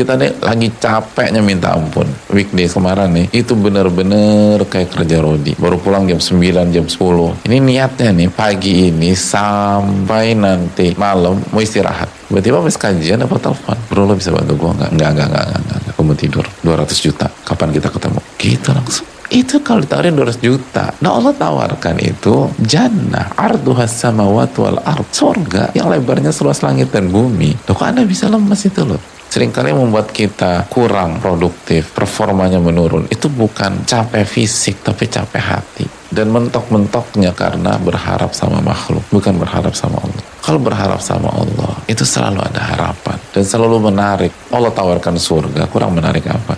kita nih lagi capeknya minta ampun. Weekday kemarin nih, itu bener-bener kayak kerja rodi. Baru pulang jam 9, jam 10. Ini niatnya nih, pagi ini sampai nanti malam mau istirahat. Tiba-tiba habis kajian apa telepon. Bro lo bisa bantu gue nggak? Nggak, nggak, nggak, nggak, nggak. Mau tidur. 200 juta. Kapan kita ketemu? Gitu langsung. Itu kalau ditawarin 200 juta. Nah Allah tawarkan itu jannah. Arduhas samawat wal ard. Surga yang lebarnya seluas langit dan bumi. Loh kok Anda bisa lemas itu loh? Sering kali membuat kita kurang produktif, performanya menurun. Itu bukan capek fisik, tapi capek hati. Dan mentok-mentoknya karena berharap sama makhluk, bukan berharap sama Allah. Kalau berharap sama Allah, itu selalu ada harapan. Dan selalu menarik. Allah tawarkan surga, kurang menarik apa?